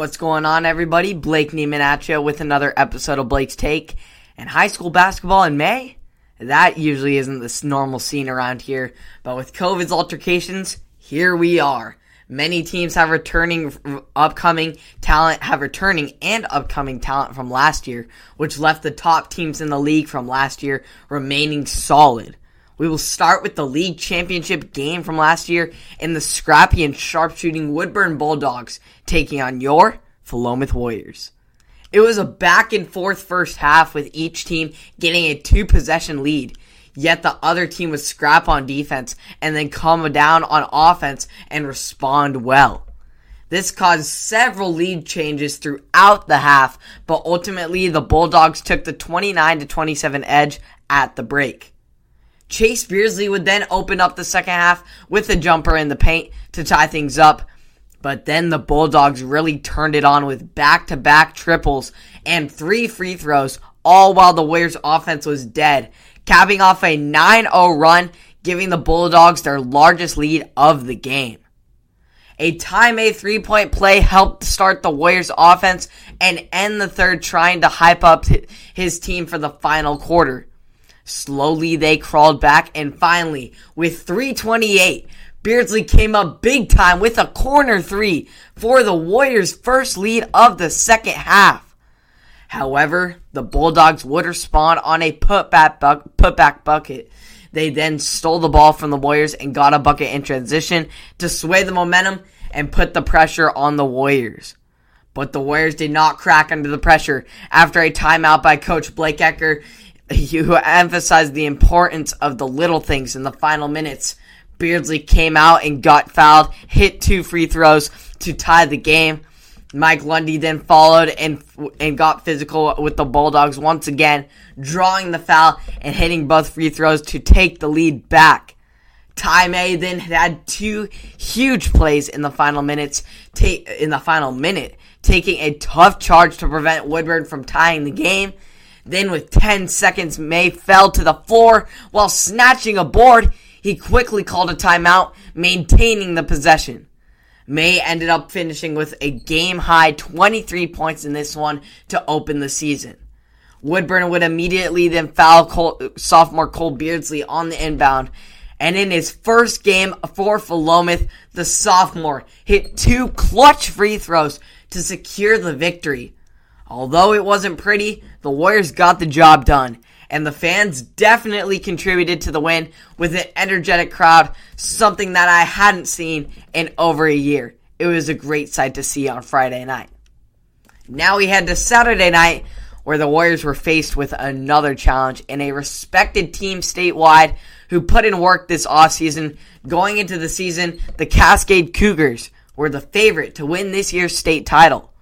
What's going on, everybody? Blake Neiman at you with another episode of Blake's Take. And high school basketball in May? That usually isn't the normal scene around here, but with COVID's altercations, here we are. Many teams have returning upcoming talent, have returning and upcoming talent from last year, which left the top teams in the league from last year remaining solid. We will start with the league championship game from last year in the scrappy and sharpshooting Woodburn Bulldogs taking on your Philomath Warriors. It was a back and forth first half with each team getting a two possession lead. Yet the other team would scrap on defense and then come down on offense and respond well. This caused several lead changes throughout the half, but ultimately the Bulldogs took the 29 27 edge at the break. Chase Beardsley would then open up the second half with a jumper in the paint to tie things up. But then the Bulldogs really turned it on with back to back triples and three free throws, all while the Warriors offense was dead, capping off a 9 0 run, giving the Bulldogs their largest lead of the game. A time A three point play helped start the Warriors offense and end the third trying to hype up his team for the final quarter. Slowly they crawled back and finally, with 328, Beardsley came up big time with a corner three for the Warriors' first lead of the second half. However, the Bulldogs would respond on a putback, bu- putback bucket. They then stole the ball from the Warriors and got a bucket in transition to sway the momentum and put the pressure on the Warriors. But the Warriors did not crack under the pressure after a timeout by coach Blake Ecker who emphasized the importance of the little things in the final minutes. Beardsley came out and got fouled, hit two free throws to tie the game. Mike Lundy then followed and and got physical with the Bulldogs once again, drawing the foul and hitting both free throws to take the lead back. Ty May then had two huge plays in the final minutes, ta- in the final minute, taking a tough charge to prevent Woodburn from tying the game then, with 10 seconds, May fell to the floor while snatching a board. He quickly called a timeout, maintaining the possession. May ended up finishing with a game high 23 points in this one to open the season. Woodburn would immediately then foul Cole, sophomore Cole Beardsley on the inbound. And in his first game for Philomath, the sophomore hit two clutch free throws to secure the victory. Although it wasn't pretty, the Warriors got the job done, and the fans definitely contributed to the win with an energetic crowd, something that I hadn't seen in over a year. It was a great sight to see on Friday night. Now we head to Saturday night, where the Warriors were faced with another challenge in a respected team statewide who put in work this offseason. Going into the season, the Cascade Cougars were the favorite to win this year's state title.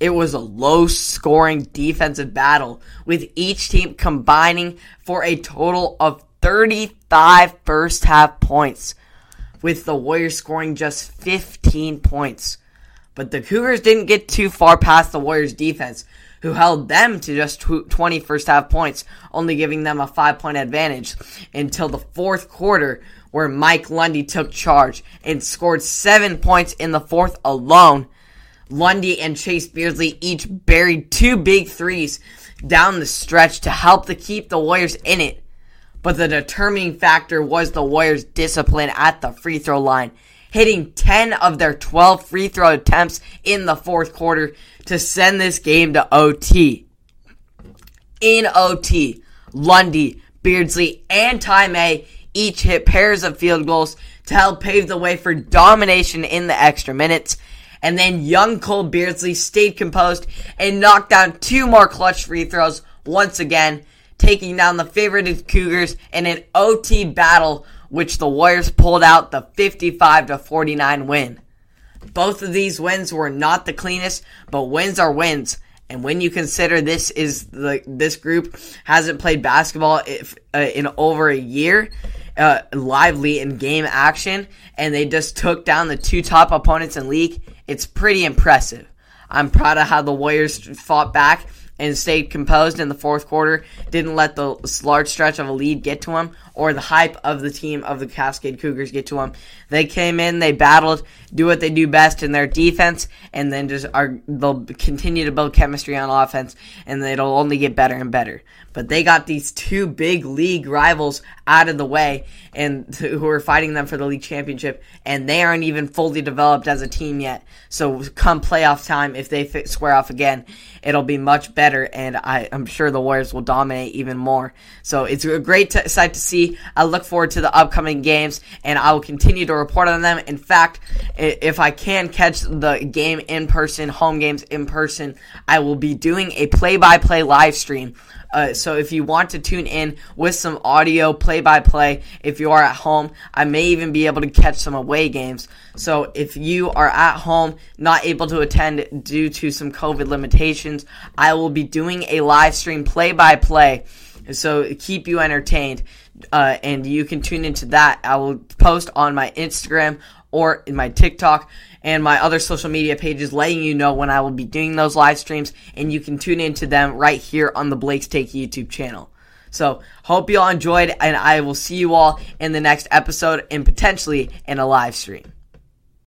It was a low scoring defensive battle, with each team combining for a total of 35 first half points, with the Warriors scoring just 15 points. But the Cougars didn't get too far past the Warriors defense, who held them to just 20 first half points, only giving them a five point advantage until the fourth quarter, where Mike Lundy took charge and scored seven points in the fourth alone Lundy and Chase Beardsley each buried two big threes down the stretch to help to keep the Warriors in it. But the determining factor was the Warriors' discipline at the free throw line, hitting 10 of their 12 free throw attempts in the fourth quarter to send this game to OT. In OT, Lundy, Beardsley, and Ty May each hit pairs of field goals to help pave the way for domination in the extra minutes and then young Cole Beardsley stayed composed and knocked down two more clutch free throws once again, taking down the favorited Cougars in an OT battle, which the Warriors pulled out the 55 to 49 win. Both of these wins were not the cleanest, but wins are wins. And when you consider this is the this group hasn't played basketball if, uh, in over a year, uh, lively in game action, and they just took down the two top opponents in league. It's pretty impressive. I'm proud of how the Warriors fought back and stayed composed in the fourth quarter, didn't let the large stretch of a lead get to them or the hype of the team of the Cascade Cougars get to them. They came in, they battled, do what they do best in their defense, and then just are they'll continue to build chemistry on offense, and it'll only get better and better. But they got these two big league rivals out of the way, and who are fighting them for the league championship, and they aren't even fully developed as a team yet. So come playoff time, if they fit, square off again, it'll be much better, and I, am sure the Warriors will dominate even more. So it's a great t- sight to see. I look forward to the upcoming games, and I will continue to report on them. In fact, if I can catch the game in person, home games in person, I will be doing a play-by-play live stream. Uh, so if you want to tune in with some audio play by play, if you are at home, I may even be able to catch some away games. So if you are at home, not able to attend due to some COVID limitations, I will be doing a live stream play by play. So keep you entertained uh, and you can tune into that. I will post on my Instagram or in my TikTok and my other social media pages letting you know when I will be doing those live streams, and you can tune into them right here on the Blake's Take YouTube channel. So, hope you all enjoyed, and I will see you all in the next episode and potentially in a live stream.